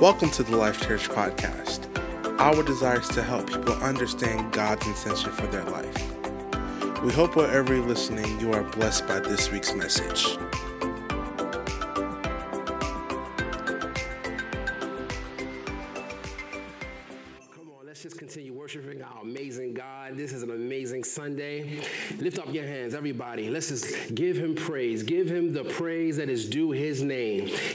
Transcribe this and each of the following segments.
Welcome to the Life Church Podcast. Our desire is to help people understand God's intention for their life. We hope wherever you're listening, you are blessed by this week's message. Come on, let's just continue worshiping our amazing God. This is an amazing Sunday. Lift up your hands, everybody. Let's just give him praise. Give him the praise that is due.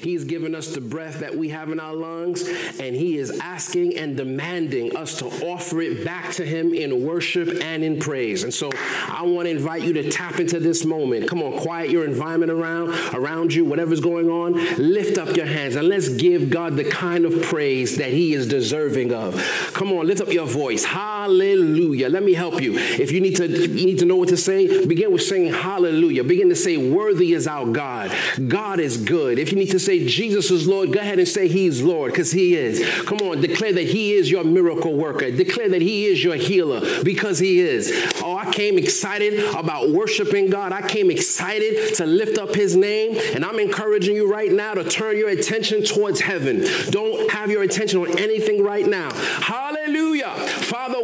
He's given us the breath that we have in our lungs, and he is asking and demanding us to offer it back to him in worship and in praise. And so I want to invite you to tap into this moment. Come on, quiet your environment around around you, whatever's going on. Lift up your hands and let's give God the kind of praise that he is deserving of. Come on, lift up your voice. Hallelujah. Let me help you. If you need to you need to know what to say, begin with saying hallelujah. Begin to say worthy is our God. God is good. If you need to say Jesus is Lord, go ahead and say he's Lord because he is. Come on, declare that he is your miracle worker. Declare that he is your healer because he is. Oh, I came excited about worshiping God. I came excited to lift up his name, and I'm encouraging you right now to turn your attention towards heaven. Don't have your attention on anything right now. Hallelujah.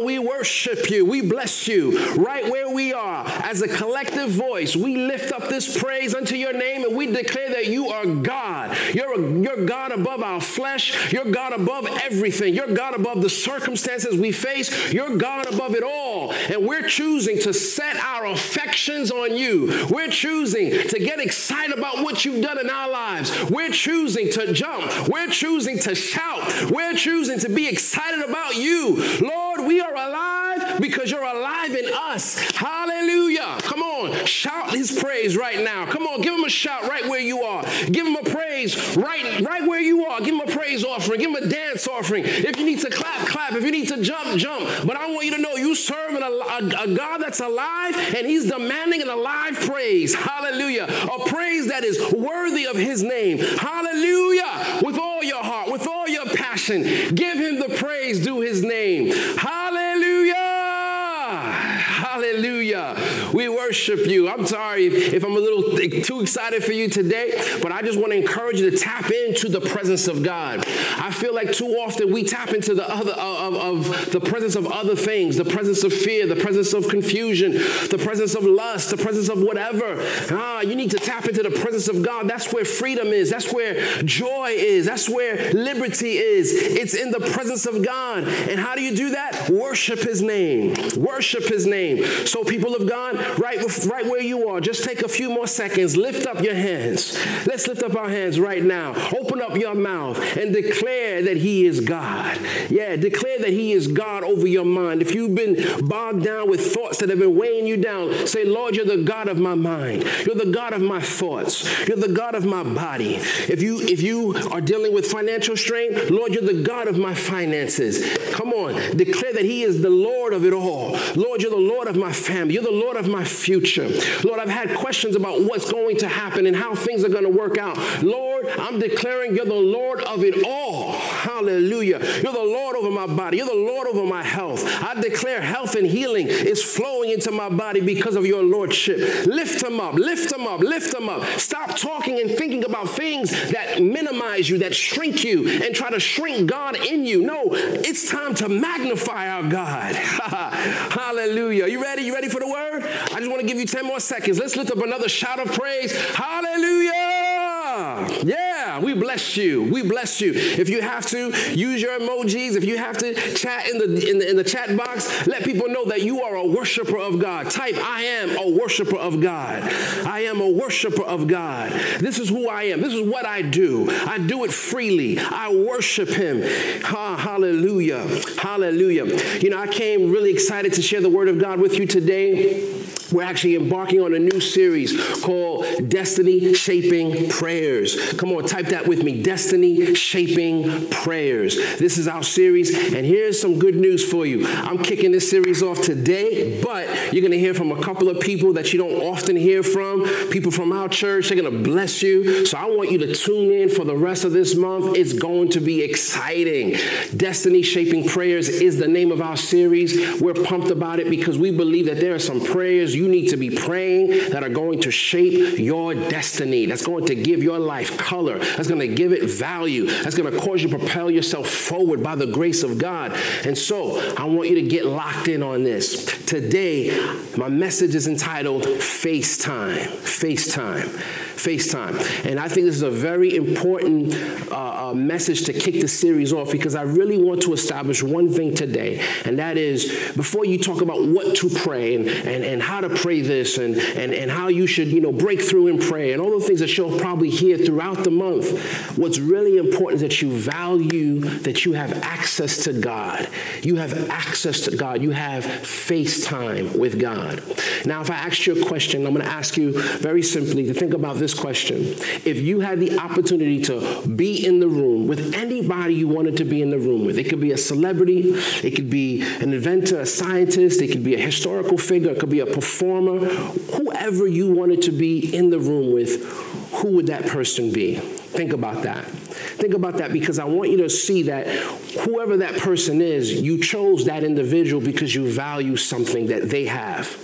We worship you. We bless you right where we are. As a collective voice, we lift up this praise unto your name and we declare that you are God. You're, a, you're God above our flesh. You're God above everything. You're God above the circumstances we face. You're God above it all. And we're choosing to set our affections on you. We're choosing to get excited about what you've done in our lives. We're choosing to jump. We're choosing to shout. We're choosing to be excited about you. Lord, we are alive because you're alive in us. Hallelujah. Come on, shout his praise right now. Come on, give him a shout right where you are. Give him a praise right, right where you are. Give him a praise offering. Give him a dance offering. If you need to clap, clap. If you need to jump, jump. But I want you to know you serve a, a, a God that's alive and he's demanding an alive praise. Hallelujah. A praise that is worthy of his name. Hallelujah. With all your heart, with all your passion, give him the praise due his name. Hallelujah. We worship you. I'm sorry if, I'm a little too excited for you today, but I just want to encourage you to tap into the presence of God. I feel like too often we tap into the other of, of the presence of other things, the presence of fear, the presence of confusion, the presence of lust, the presence of whatever. Ah, you need to tap into the presence of God. That's where freedom is. That's where joy is. That's where liberty is. It's in the presence of God. And how do you do that? Worship his name. Worship his name. So, people of God, right, right where you are, just take a few more seconds. Lift up your hands. Let's lift up our hands right now. Open up your mouth and declare that He is God. Yeah, declare that He is God over your mind. If you've been bogged down with thoughts that have been weighing you down, say, Lord, you're the God of my mind. You're the God of my thoughts. You're the God of my body. If you if you are dealing with financial strain, Lord, you're the God of my finances. Come on, declare that He is the Lord of it all. Lord, you're the Lord of my family. You're the Lord of my future. Lord, I've had questions about what's going to happen and how things are going to work out. Lord, I'm declaring you're the Lord of it all. Hallelujah. You're the Lord over my body. You're the Lord over my health. I declare health and healing is flowing into my body because of your Lordship. Lift them up, lift them up, lift them up. Stop talking and thinking about things that minimize you, that shrink you, and try to shrink God in you. No, it's time to magnify our God. Hallelujah. You ready? You ready for the word? I just want to give you 10 more seconds. Let's lift up another shout of praise. Hallelujah. Yeah, we bless you. We bless you. If you have to, use your emojis. If you have to chat in the, in the, in the chat box, let people know that you are a worshiper of God. Type, I am a worshiper of God. I am a worshiper of God. This is who I am. This is what I do. I do it freely. I worship Him. Ha, hallelujah. Hallelujah. You know, I came really excited to share the word of God with you today. We're actually embarking on a new series called Destiny Shaping Prayers. Come on, type that with me Destiny Shaping Prayers. This is our series, and here's some good news for you. I'm kicking this series off today, but you're going to hear from a couple of people that you don't often hear from, people from our church. They're going to bless you. So I want you to tune in for the rest of this month. It's going to be exciting. Destiny Shaping Prayers is the name of our series. We're pumped about it because we believe that there are some prayers you need to be praying that are going to shape your destiny, that's going to give your life color, that's going to give it value, that's going to cause you to propel yourself forward by the grace of God. And so I want you to get locked in on this. Today, my message is entitled FaceTime. FaceTime. FaceTime. And I think this is a very important uh, uh, message to kick the series off because I really want to establish one thing today, and that is before you talk about what to pray and, and, and how to pray this and, and, and how you should, you know, break through and pray and all the things that you'll probably hear throughout the month, what's really important is that you value that you have access to God. You have access to God. You have FaceTime with God. Now, if I asked you a question, I'm going to ask you very simply to think about this question. If you had the opportunity to be in the room with anybody you wanted to be in the room with, it could be a celebrity, it could be an inventor, a scientist, it could be a historical figure, it could be a performer, whoever you wanted to be in the room with, who would that person be? Think about that. Think about that because I want you to see that whoever that person is, you chose that individual because you value something that they have.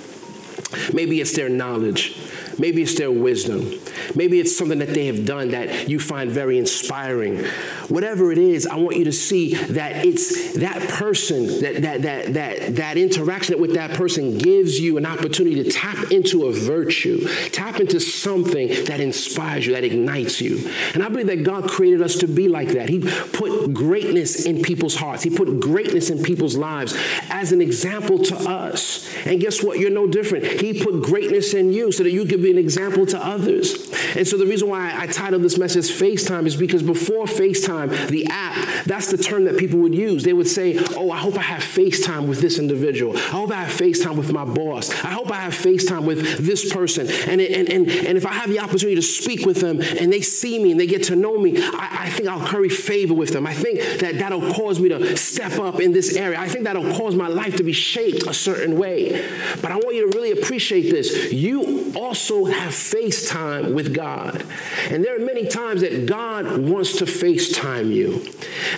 Maybe it's their knowledge. Maybe it's their wisdom. Maybe it's something that they have done that you find very inspiring. Whatever it is, I want you to see that it's that person, that, that, that, that, that interaction with that person gives you an opportunity to tap into a virtue, tap into something that inspires you, that ignites you. And I believe that God created us to be like that. He put greatness in people's hearts, He put greatness in people's lives as an example to us. And guess what? You're no different. He put greatness in you so that you can be an example to others. And so the reason why I titled this message FaceTime is because before FaceTime, the app, that's the term that people would use. They would say, Oh, I hope I have FaceTime with this individual. I hope I have FaceTime with my boss. I hope I have FaceTime with this person. And, and, and, and if I have the opportunity to speak with them and they see me and they get to know me, I, I think I'll curry favor with them. I think that that'll cause me to step up in this area. I think that'll cause my life to be shaped a certain way. But I want you to really appreciate this. You also have FaceTime with God. And there are many times that God wants to FaceTime you.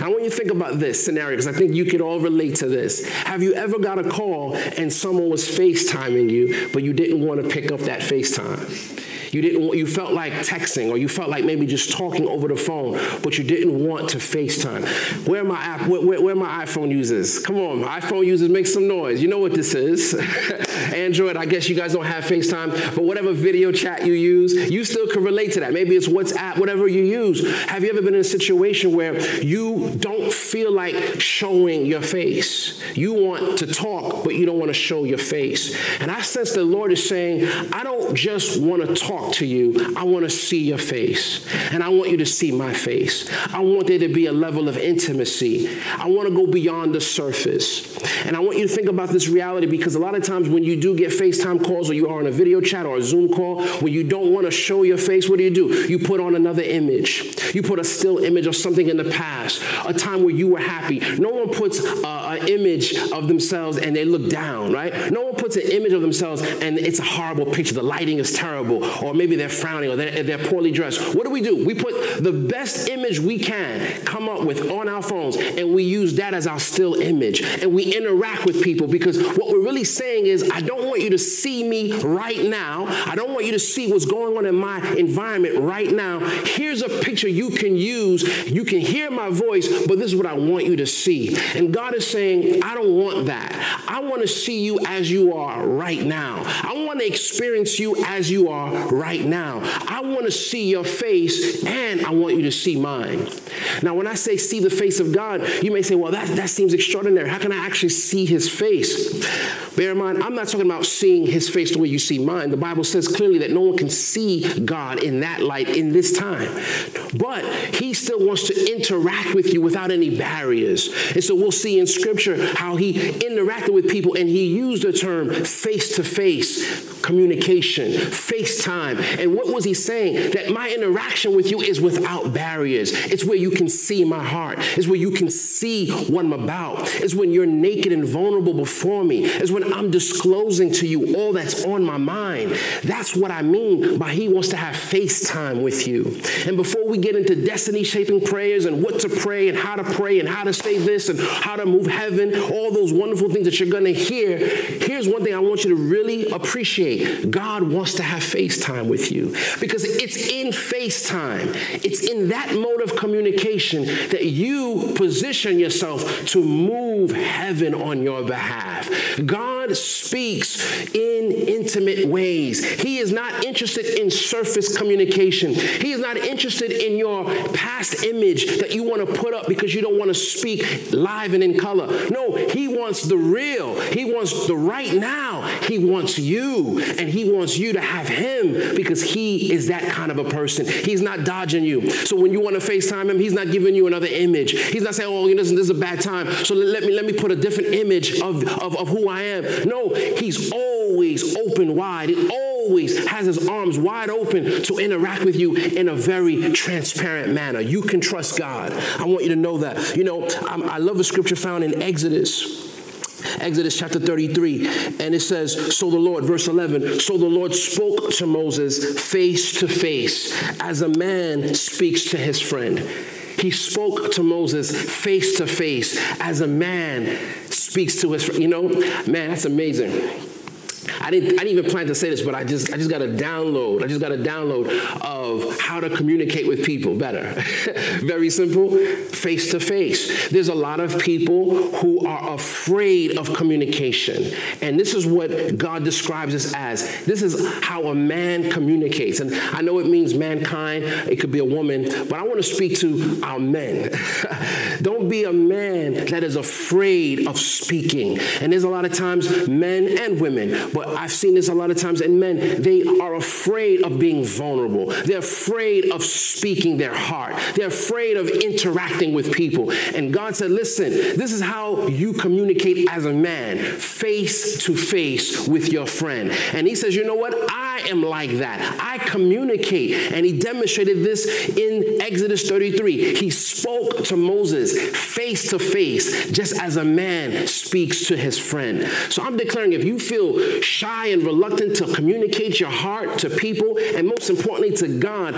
I want you to think about this scenario because I think you could all relate to this. Have you ever got a call and someone was FaceTiming you, but you didn't want to pick up that FaceTime? You didn't you felt like texting or you felt like maybe just talking over the phone, but you didn't want to FaceTime. Where my app where, where, where my iPhone users? Come on, iPhone users make some noise. You know what this is. Android, I guess you guys don't have FaceTime, but whatever video chat you use, you still can relate to that. Maybe it's WhatsApp, whatever you use. Have you ever been in a situation where you don't feel like showing your face? You want to talk, but you don't want to show your face. And I sense the Lord is saying, I don't just want to talk talk to you, I want to see your face. And I want you to see my face. I want there to be a level of intimacy. I want to go beyond the surface. And I want you to think about this reality because a lot of times when you do get FaceTime calls or you are on a video chat or a Zoom call, when you don't want to show your face, what do you do? You put on another image. You put a still image of something in the past, a time where you were happy. No one puts an image of themselves and they look down, right? No one puts an image of themselves and it's a horrible picture. The lighting is terrible, or or maybe they're frowning or they're, they're poorly dressed. What do we do? We put the best image we can come up with on our phones and we use that as our still image and we interact with people because what we're really saying is, I don't want you to see me right now. I don't want you to see what's going on in my environment right now. Here's a picture you can use. You can hear my voice, but this is what I want you to see. And God is saying, I don't want that. I want to see you as you are right now. I want to experience you as you are now. I want to see your face and I want you to see mine. Now, when I say see the face of God, you may say, well, that, that seems extraordinary. How can I actually see his face? Bear in mind, I'm not talking about seeing his face the way you see mine. The Bible says clearly that no one can see God in that light in this time. But he still wants to interact with you without any barriers. And so we'll see in scripture how he interacted with people and he used the term face to face communication, FaceTime. And what was he saying? That my interaction with you is without barriers. It's where you can see my heart. It's where you can see what I'm about. It's when you're naked and vulnerable before me. It's when I'm disclosing to you all that's on my mind. That's what I mean by he wants to have FaceTime with you. And before we get into destiny shaping prayers and what to pray and how to pray and how to say this and how to move heaven, all those wonderful things that you're going to hear, here's one thing I want you to really appreciate God wants to have FaceTime with you because it's in FaceTime, it's in that mode of communication that you position yourself to move heaven on your behalf. God speaks in intimate ways. He is not interested in surface communication. He is not interested in your past image that you want to put up because you don't want to speak live and in color. No, he wants the real. He wants the right now. He wants you and he wants you to have him because he is that kind of a person. He's not dodging you. So when you want to FaceTime him, he's not giving you another image. He's not saying, oh, you know, this is a bad time. So let me let me put a different image of, of, of who I am. No, he's always open wide. He always has his arms wide open to interact with you in a very transparent manner. You can trust God. I want you to know that. You know, I love the scripture found in Exodus. Exodus chapter 33, and it says, So the Lord, verse 11, so the Lord spoke to Moses face to face as a man speaks to his friend. He spoke to Moses face to face as a man speaks to us. You know, man, that's amazing. I didn't, I didn't even plan to say this, but I just, I just got a download. I just got a download of how to communicate with people better. Very simple, face to face. There's a lot of people who are afraid of communication. And this is what God describes us as. This is how a man communicates. And I know it means mankind, it could be a woman, but I want to speak to our men. Don't be a man that is afraid of speaking. And there's a lot of times men and women, but I've seen this a lot of times in men. They are afraid of being vulnerable. They're afraid of speaking their heart. They're afraid of interacting with people. And God said, listen, this is how you communicate as a man, face to face with your friend. And he says, you know what? I am like that. I communicate. And he demonstrated this in Exodus 33. He spoke to Moses face to face, just as a man speaks to his friend. So I'm declaring if you feel shy and reluctant to communicate your heart to people, and most importantly to God,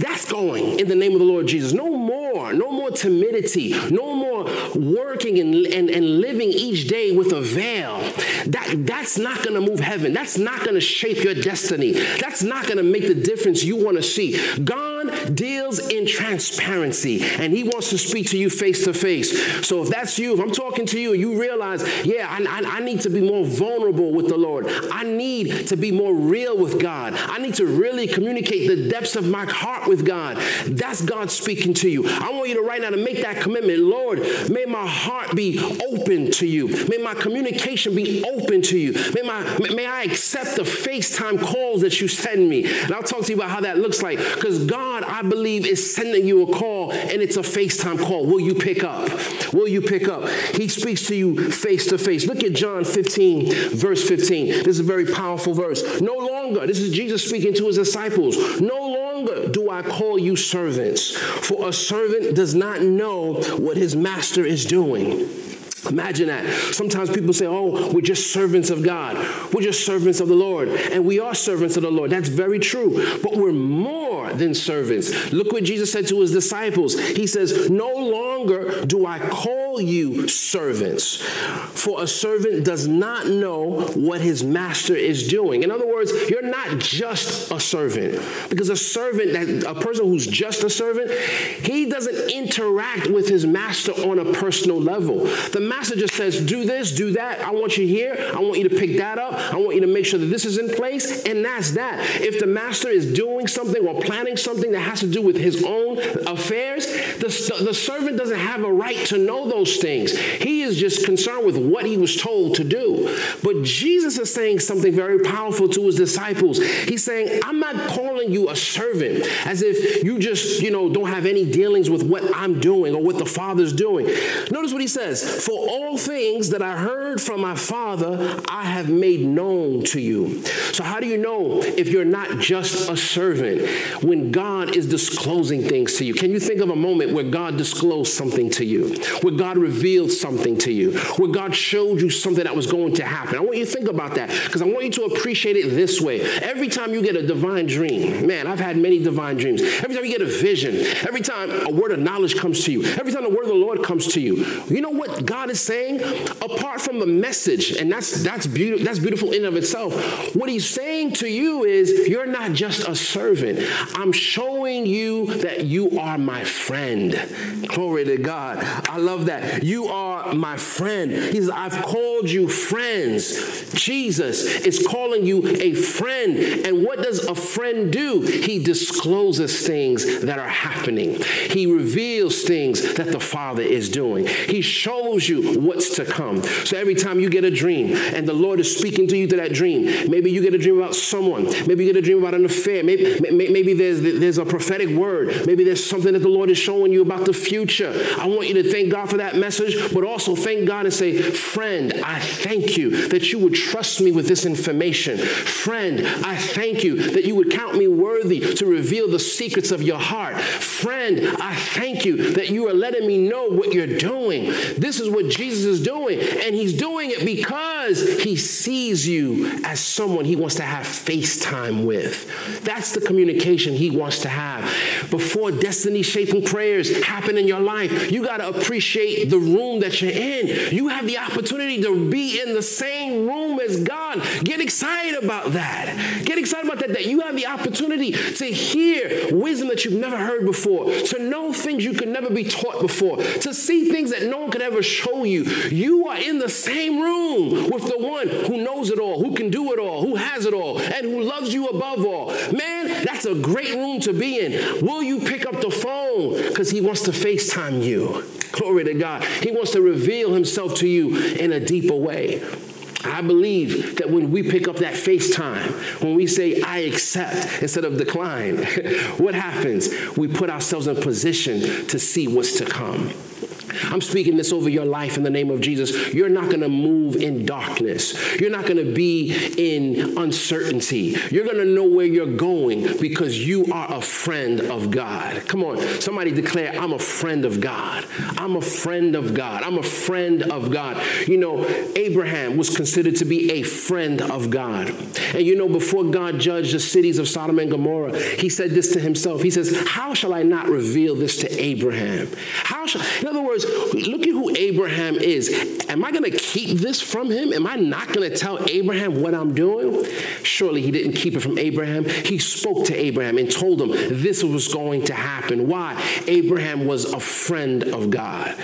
that's going in the name of the Lord Jesus. No more, no more timidity, no more working and, and, and living each day with a veil. That, that's not going to move heaven. That's not going to shape your destiny. That's not going to make the difference you want to see. God deals in transparency and he wants to speak to you face to face. So if that's you, if I'm talking to you you realize, yeah, I, I, I need to be more vulnerable with the Lord. I need to be more real with God. I need to really communicate the depths of my heart with God. That's God speaking to you. I want you to right now to make that commitment. Lord, may my heart be open to you. May my communication be open to you. May, my, may I accept the FaceTime calls that you send me. And I'll talk to you about how that looks like. Because God, I believe, is sending you a call and it's a FaceTime call. Will you pick up? Will you pick up? He speaks to you face to face. Look at John 15, verse 15. This is a very powerful verse. No longer, this is Jesus speaking to his disciples, no longer do I call you servants, for a servant does not know what his master is doing. Imagine that. Sometimes people say, oh, we're just servants of God. We're just servants of the Lord. And we are servants of the Lord. That's very true. But we're more than servants. Look what Jesus said to his disciples. He says, no longer do I call you servants, for a servant does not know what his master is doing. In other words, you're not just a servant. Because a servant, a person who's just a servant, he doesn't interact with his master on a personal level. The master just says, do this, do that. I want you here. I want you to pick that up. I want you to make sure that this is in place. And that's that. If the master is doing something or planning something that has to do with his own affairs, the, the servant doesn't have a right to know those things. He is just concerned with what he was told to do. But Jesus is saying something very powerful to his disciples. He's saying, I'm not calling you a servant as if you just, you know, don't have any dealings with what I'm doing or what the Father's doing. Notice what he says, for all things that I heard from my Father, I have made known to you. So, how do you know if you're not just a servant? when God is disclosing things to you? Can you think of a moment where God disclosed something to you, where God revealed something to you, where God showed you something that was going to happen? I want you to think about that because I want you to appreciate it this way. Every time you get a divine dream, man, I've had many divine dreams. Every time you get a vision, every time a word of knowledge comes to you, every time the word of the Lord comes to you, you know what God is saying? Apart from the message, and that's that's beautiful, that's beautiful in of itself. What he's saying to you is you're not just a servant. I'm showing you that you are my friend. Glory to God. I love that. You are my friend. He says, I've called you friends. Jesus is calling you a friend. And what does a friend do? He discloses things that are happening, he reveals things that the Father is doing. He shows you what's to come. So every time you get a dream and the Lord is speaking to you through that dream, maybe you get a dream about someone, maybe you get a dream about an affair, maybe, maybe there's, there's a prophetic word, maybe there's something that the Lord is showing you about the future. I want you to thank God for that message, but also thank God and say, Friend, I thank you that you would trust me with this information. Friend, I thank you that you would count me worthy to reveal the secrets of your heart. Friend, I thank you that you are letting me know what you're doing. This is what Jesus is doing, and he's doing it because he sees you as someone he wants to have FaceTime with. That's the communication he wants to have. Before destiny shaping prayers happen in your life, you got to appreciate the room that you're in. You have the opportunity to be in the same room as God. Get excited about that. Get excited about that, that you have the opportunity to hear wisdom that you've never heard before, to know things you could never be taught before, to see things that no one could ever show you. You are in the same room with the one who knows it all, who can do it all, who has it all, and who loves you above all. Man, that's a great room to be in. Will you pick up the phone? Because he wants to FaceTime you. Glory to God. He wants to reveal himself to you in a deeper way. I believe that when we pick up that FaceTime, when we say, I accept instead of decline, what happens? We put ourselves in position to see what's to come. I'm speaking this over your life in the name of Jesus. You're not going to move in darkness. You're not going to be in uncertainty. You're going to know where you're going because you are a friend of God. Come on, somebody declare, I'm a friend of God. I'm a friend of God. I'm a friend of God. You know, Abraham was considered to be a friend of God. And you know, before God judged the cities of Sodom and Gomorrah, he said this to himself. He says, How shall I not reveal this to Abraham? How shall, in other words, look at who Abraham is. Am I going to keep this from him? Am I not going to tell Abraham what I'm doing? Surely he didn't keep it from Abraham. He spoke to Abraham and told him this was going to happen. Why? Abraham was a friend of God.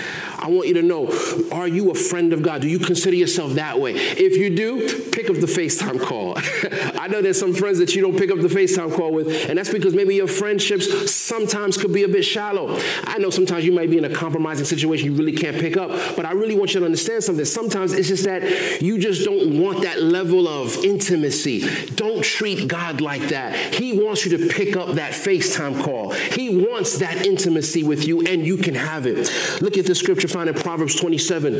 I want you to know are you a friend of God? Do you consider yourself that way? If you do, pick up the FaceTime call. I know there's some friends that you don't pick up the FaceTime call with, and that's because maybe your friendships sometimes could be a bit shallow. I know sometimes you might be in a compromising situation you really can't pick up, but I really want you to understand something. Sometimes it's just that you just don't want that level of intimacy. Don't treat God like that. He wants you to pick up that FaceTime call. He wants that intimacy with you, and you can have it. Look at the scripture found in Proverbs 27.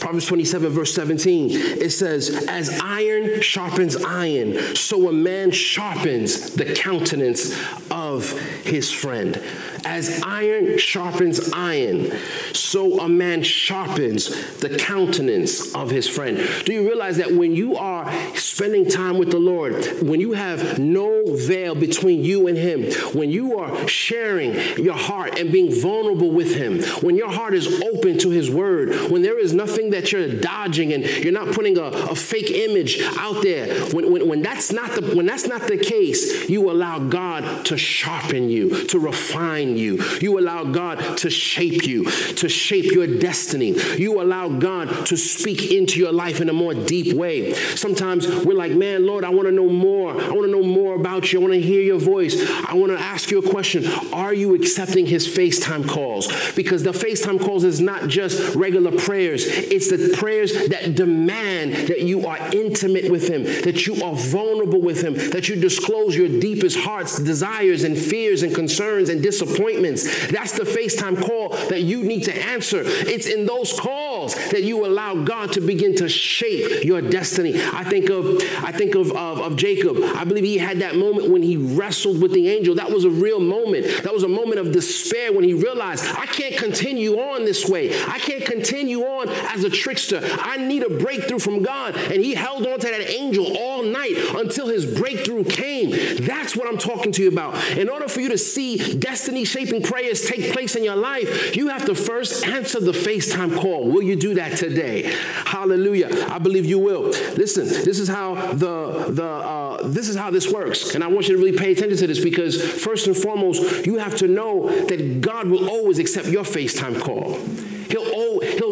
Proverbs 27, verse 17, it says, As iron sharpens iron, so a man sharpens the countenance of his friend. As iron sharpens iron, so a man sharpens the countenance of his friend. Do you realize that when you are spending time with the Lord, when you have no veil between you and him, when you are sharing your heart and being vulnerable with him, when your heart is open to his word, when there is nothing that you're dodging and you're not putting a, a fake image out there, when, when, when, that's not the, when that's not the case, you allow God to sharpen you, to refine you. You allow God to shape you, to shape your destiny. You allow God to speak into your life in a more deep way. Sometimes we're like, man, Lord, I want to know more. I want to know more about you. I want to hear your voice. I want to ask you a question. Are you accepting his FaceTime calls? Because the FaceTime calls is not just regular prayers, it's the prayers that demand that you are intimate with him, that you are vulnerable with him, that you disclose your deepest heart's desires and fears and concerns and disappointments appointments. That's the FaceTime call that you need to answer. It's in those calls that you allow God to begin to shape your destiny. I think of I think of, of, of Jacob. I believe he had that moment when he wrestled with the angel. That was a real moment. That was a moment of despair when he realized, I can't continue on this way. I can't continue on as a trickster. I need a breakthrough from God. And he held on to that angel all night until his breakthrough came. That's what I'm talking to you about. In order for you to see destiny shaping prayers take place in your life, you have to first answer the FaceTime call. Will you do that today? Hallelujah. I believe you will. Listen, this is how the the uh, this is how this works, and I want you to really pay attention to this because first and foremost, you have to know that God will always accept your FaceTime call.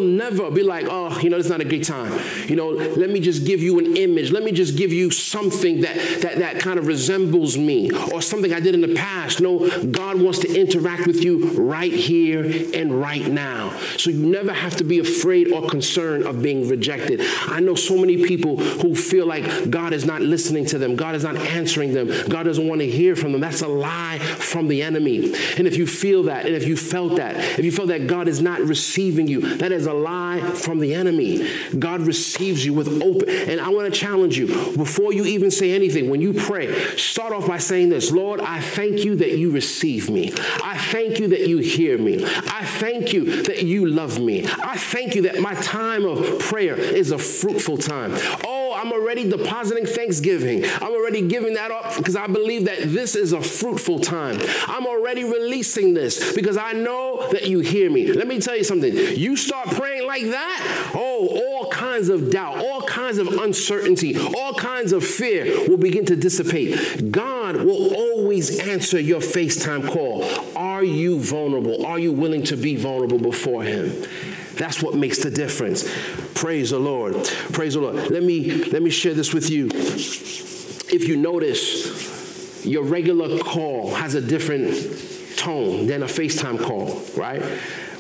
Never be like, oh, you know, it's not a good time. You know, let me just give you an image. Let me just give you something that, that, that kind of resembles me or something I did in the past. No, God wants to interact with you right here and right now. So you never have to be afraid or concerned of being rejected. I know so many people who feel like God is not listening to them, God is not answering them, God doesn't want to hear from them. That's a lie from the enemy. And if you feel that, and if you felt that, if you felt that God is not receiving you. That is a lie from the enemy. God receives you with open. And I want to challenge you before you even say anything, when you pray, start off by saying this Lord, I thank you that you receive me. I thank you that you hear me. I thank you that you love me. I thank you that my time of prayer is a fruitful time. Oh, I'm already depositing thanksgiving. I'm already giving that up because I believe that this is a fruitful time. I'm already releasing this because I know that you hear me. Let me tell you something. You start praying like that, oh, all kinds of doubt, all kinds of uncertainty, all kinds of fear will begin to dissipate. God will always answer your FaceTime call. Are you vulnerable? Are you willing to be vulnerable before Him? That's what makes the difference. Praise the Lord. Praise the Lord. Let me let me share this with you. If you notice, your regular call has a different tone than a FaceTime call, right?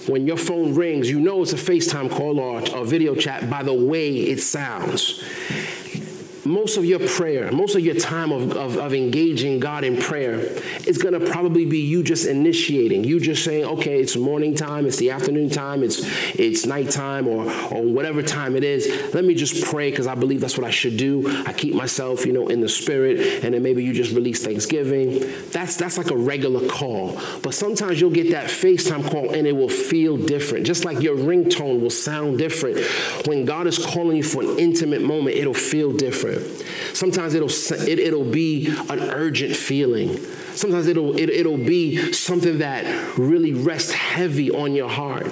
When your phone rings, you know it's a FaceTime call or a video chat by the way it sounds most of your prayer, most of your time of, of, of engaging God in prayer is going to probably be you just initiating, you just saying, okay, it's morning time, it's the afternoon time, it's it's nighttime, or or whatever time it is. Let me just pray because I believe that's what I should do. I keep myself, you know, in the spirit, and then maybe you just release Thanksgiving. That's that's like a regular call. But sometimes you'll get that FaceTime call and it will feel different. Just like your ringtone will sound different. When God is calling you for an intimate moment, it'll feel different. Sometimes it'll, it, it'll be an urgent feeling. Sometimes it'll, it, it'll be something that really rests heavy on your heart.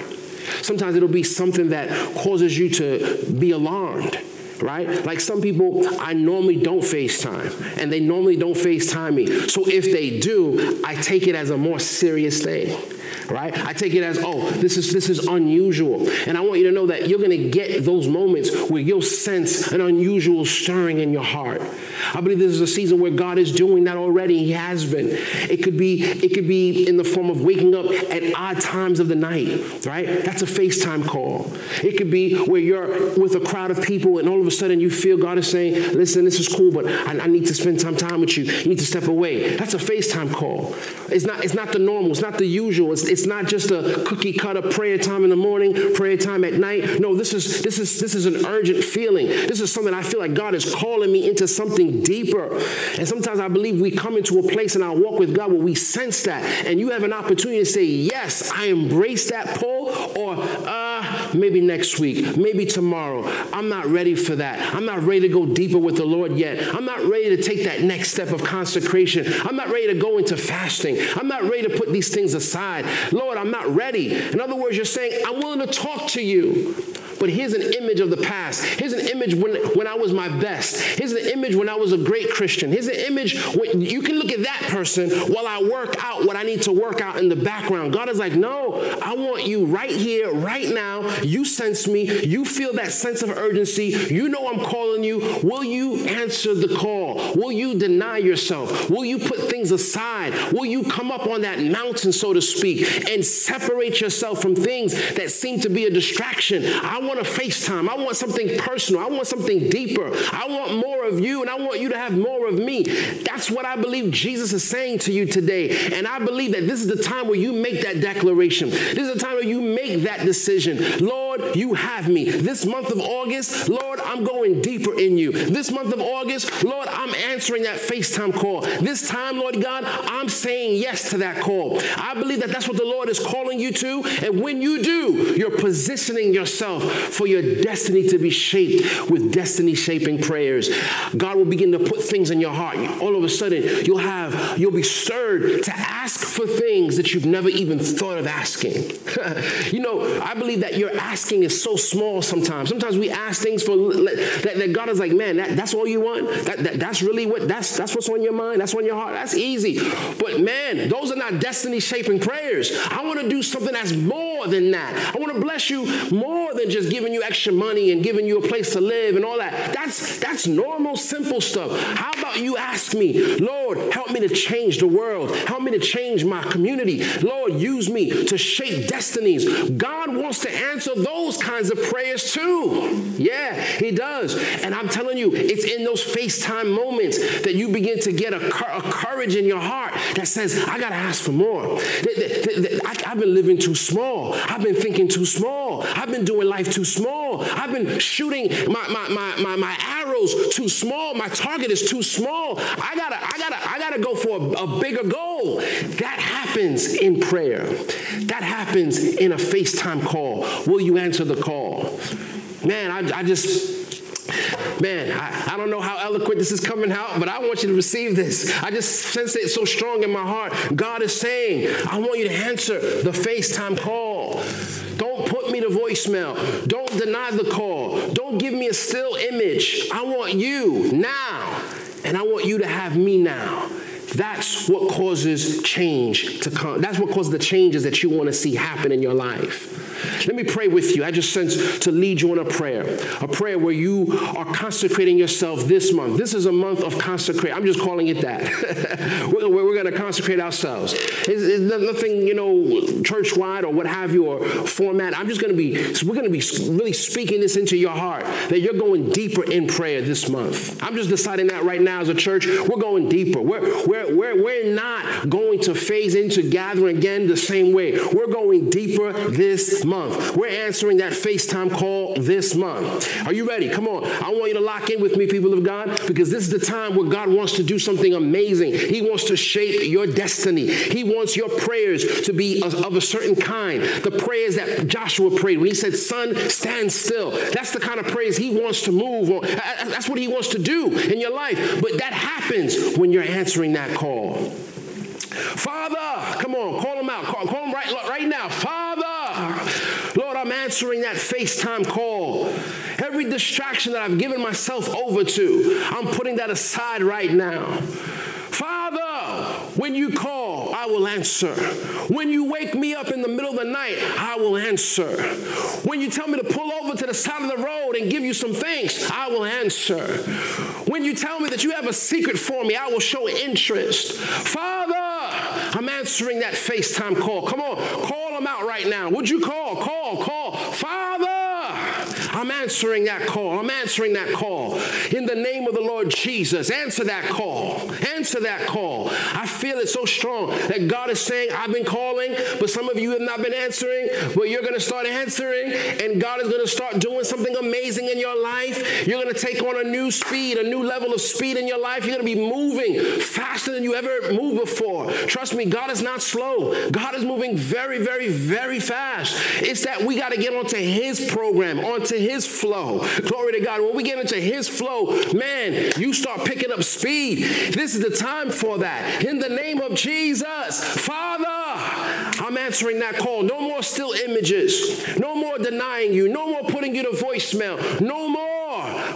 Sometimes it'll be something that causes you to be alarmed right? Like some people, I normally don't FaceTime, and they normally don't FaceTime me. So if they do, I take it as a more serious thing right? I take it as, oh, this is this is unusual. And I want you to know that you're gonna get those moments where you'll sense an unusual stirring in your heart. I believe this is a season where God is doing that already. He has been. It could be, it could be in the form of waking up at odd times of the night, right? That's a FaceTime call. It could be where you're with a crowd of people and all of a sudden you feel God is saying, listen, this is cool, but I, I need to spend some time with you. You need to step away. That's a FaceTime call. It's not, it's not the normal, it's not the usual. It's, it's not just a cookie cutter prayer time in the morning, prayer time at night. No, this is this is this is an urgent feeling. This is something I feel like God is calling me into something deeper. And sometimes I believe we come into a place in our walk with God where we sense that, and you have an opportunity to say, "Yes, I embrace that pull," or uh, maybe next week, maybe tomorrow. I'm not ready for that. I'm not ready to go deeper with the Lord yet. I'm not ready to take that next step of consecration. I'm not ready to go into fasting. I'm not ready to put these things aside. Lord, I'm not ready. In other words, you're saying, I'm willing to talk to you. But here's an image of the past. Here's an image when, when I was my best. Here's an image when I was a great Christian. Here's an image when you can look at that person while I work out what I need to work out in the background. God is like, no, I want you right here, right now. You sense me. You feel that sense of urgency. You know I'm calling you. Will you answer the call? Will you deny yourself? Will you put things aside? Will you come up on that mountain, so to speak, and separate yourself from things that seem to be a distraction? I want a FaceTime. I want something personal. I want something deeper. I want more of you and I want you to have more of me. That's what I believe Jesus is saying to you today. And I believe that this is the time where you make that declaration. This is the time where you make that decision. Lord, you have me. This month of August, Lord, I'm going deeper in you. This month of August, Lord, I'm answering that FaceTime call. This time, Lord God, I'm saying yes to that call. I believe that that's what the Lord is calling you to. And when you do, you're positioning yourself for your destiny to be shaped with destiny shaping prayers. God will begin to put things in your heart. All of a sudden, you'll have, you'll be stirred to ask for things that you've never even thought of asking. you know, I believe that your asking is so small sometimes. Sometimes we ask things for that, that God is like, man, that, that's all you want? That, that, that's really what, that's, that's what's on your mind, that's on your heart. That's easy. But man, those are not destiny shaping prayers. I want to do something that's more than that. I want to bless you more than just giving you extra money and giving you a place to live and all that. That's, that's normal, simple stuff. How about you ask me, Lord, help me to change the world. Help me to change my community. Lord, use me to shape destinies. God wants to answer those kinds of prayers too. Yeah, He does. And I'm telling you, it's in those FaceTime moments that you begin to get a, a courage in your heart that says, I got to ask for more. I've been living too small. I've been thinking too small. I've been doing life too small. I've been shooting my, my, my, my, my arrows too small. My target is too small. I gotta, I gotta, I gotta go for a, a bigger goal. That happens in prayer. That happens in a FaceTime call. Will you answer the call? Man, I, I just Man, I, I, don't know how eloquent this is coming out, but I want you to receive this. I just sense it so strong in my heart. God is saying, I want you to answer the FaceTime call. Me to voicemail. Don't deny the call. Don't give me a still image. I want you now, and I want you to have me now. That's what causes change to come. That's what causes the changes that you want to see happen in your life. Let me pray with you. I just sense to lead you in a prayer, a prayer where you are consecrating yourself this month. This is a month of consecrate. I'm just calling it that. we're, we're going to consecrate ourselves. It's, it's, nothing, you know, church wide or what have you or format. I'm just going to be, we're going to be really speaking this into your heart that you're going deeper in prayer this month. I'm just deciding that right now as a church. We're going deeper. We're, we're, we're, we're not going to phase into gathering again the same way. We're going deeper this month. We're answering that FaceTime call this month. Are you ready? Come on. I want you to lock in with me, people of God, because this is the time where God wants to do something amazing. He wants to shape your destiny. He wants your prayers to be of a certain kind. The prayers that Joshua prayed when he said, Sun, stand still. That's the kind of prayers he wants to move on. That's what he wants to do in your life. But that happens when you're answering that call. Father, come on, call him out. Call, call him right, right now. Father, answering that FaceTime call. Every distraction that I've given myself over to, I'm putting that aside right now. Father, when you call, I will answer. When you wake me up in the middle of the night, I will answer. When you tell me to pull over to the side of the road and give you some thanks, I will answer. When you tell me that you have a secret for me, I will show interest. Father, I'm answering that FaceTime call. Come on, call them out right now. Would you call? Call, call. Answering that call. I'm answering that call. In the name of the Lord Jesus, answer that call. Answer that call. I feel it so strong that God is saying, I've been calling, but some of you have not been answering, but you're going to start answering, and God is going to start doing something amazing in your life. You're going to take on a new speed, a new level of speed in your life. You're going to be moving faster than you ever moved before. Trust me, God is not slow. God is moving very, very, very fast. It's that we got to get onto His program, onto his flow. Glory to God. When we get into his flow, man, you start picking up speed. This is the time for that. In the name of Jesus, Father, I'm answering that call. No more still images. No more denying you. No more putting you to voicemail. No more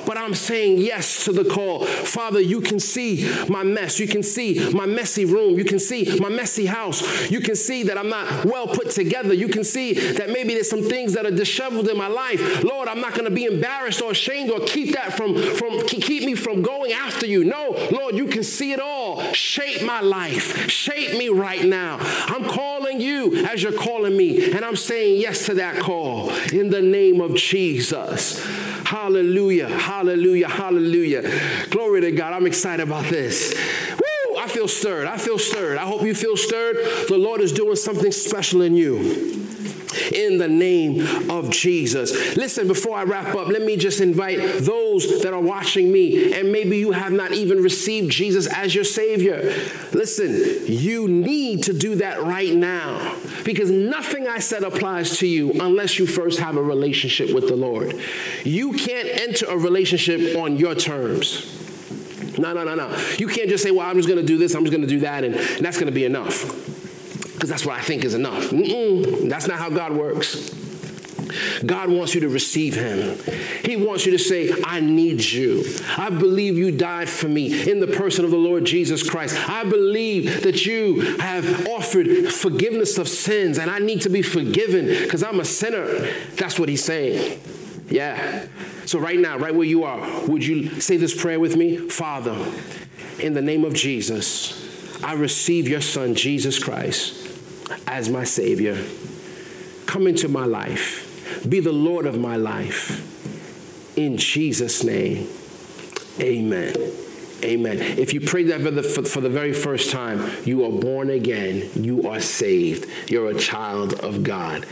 but I'm saying yes to the call. Father, you can see my mess. You can see my messy room. You can see my messy house. You can see that I'm not well put together. You can see that maybe there's some things that are disheveled in my life. Lord, I'm not going to be embarrassed or ashamed or keep that from, from keep me from going after you. No, Lord, you can see it all. Shape my life. Shape me right now. I'm calling calling you as you're calling me. And I'm saying yes to that call in the name of Jesus. Hallelujah, hallelujah, hallelujah. Glory to God. I'm excited about this. Woo, I feel stirred. I feel stirred. I hope you feel stirred. The Lord is doing something special in you in the name of Jesus. Listen, before I wrap up, let me just invite those that are watching me, and maybe you have not even received Jesus as your Savior. Listen, you need to do that right now because nothing I said applies to you unless you first have a relationship with the Lord. You can't enter a relationship on your terms. No, no, no, no. You can't just say, well, I'm just going to do this, I'm just going to do that, and that's going to be enough because that's what I think is enough. Mm-mm, that's not how God works. God wants you to receive Him. He wants you to say, I need you. I believe you died for me in the person of the Lord Jesus Christ. I believe that you have offered forgiveness of sins and I need to be forgiven because I'm a sinner. That's what He's saying. Yeah. So, right now, right where you are, would you say this prayer with me? Father, in the name of Jesus, I receive your Son, Jesus Christ as my Savior. Come into my life. Be the Lord of my life. In Jesus' name, amen. Amen. If you prayed that for the, for, for, the very first time, you are born again. You are saved. You're a child of God.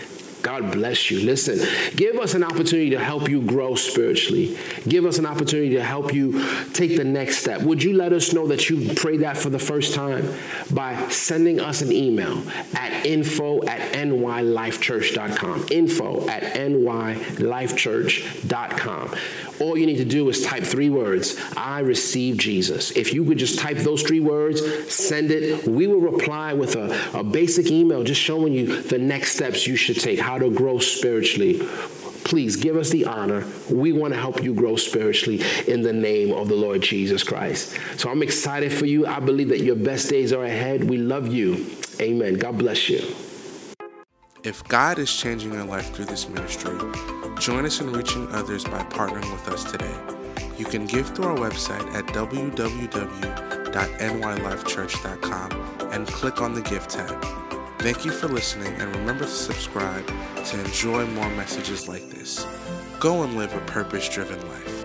God bless you. Listen, give us an opportunity to help you grow spiritually. Give us an opportunity to help you take the next step. Would you let us know that you prayed that for the first time by sending us an email at info at nylifechurch.com. Info at nylifechurch.com. All you need to do is type three words I receive Jesus. If you could just type those three words, send it. We will reply with a, a basic email just showing you the next steps you should take, how to grow spiritually please give us the honor. We want to help you grow spiritually in the name of the Lord Jesus Christ. So I'm excited for you. I believe that your best days are ahead. We love you. Amen. God bless you. If God is changing your life through this ministry, join us in reaching others by partnering with us today. You can give through our website at www.nylifechurch.com and click on the Give tab. Thank you for listening, and remember to subscribe to enjoy more messages like this. Go and live a purpose driven life.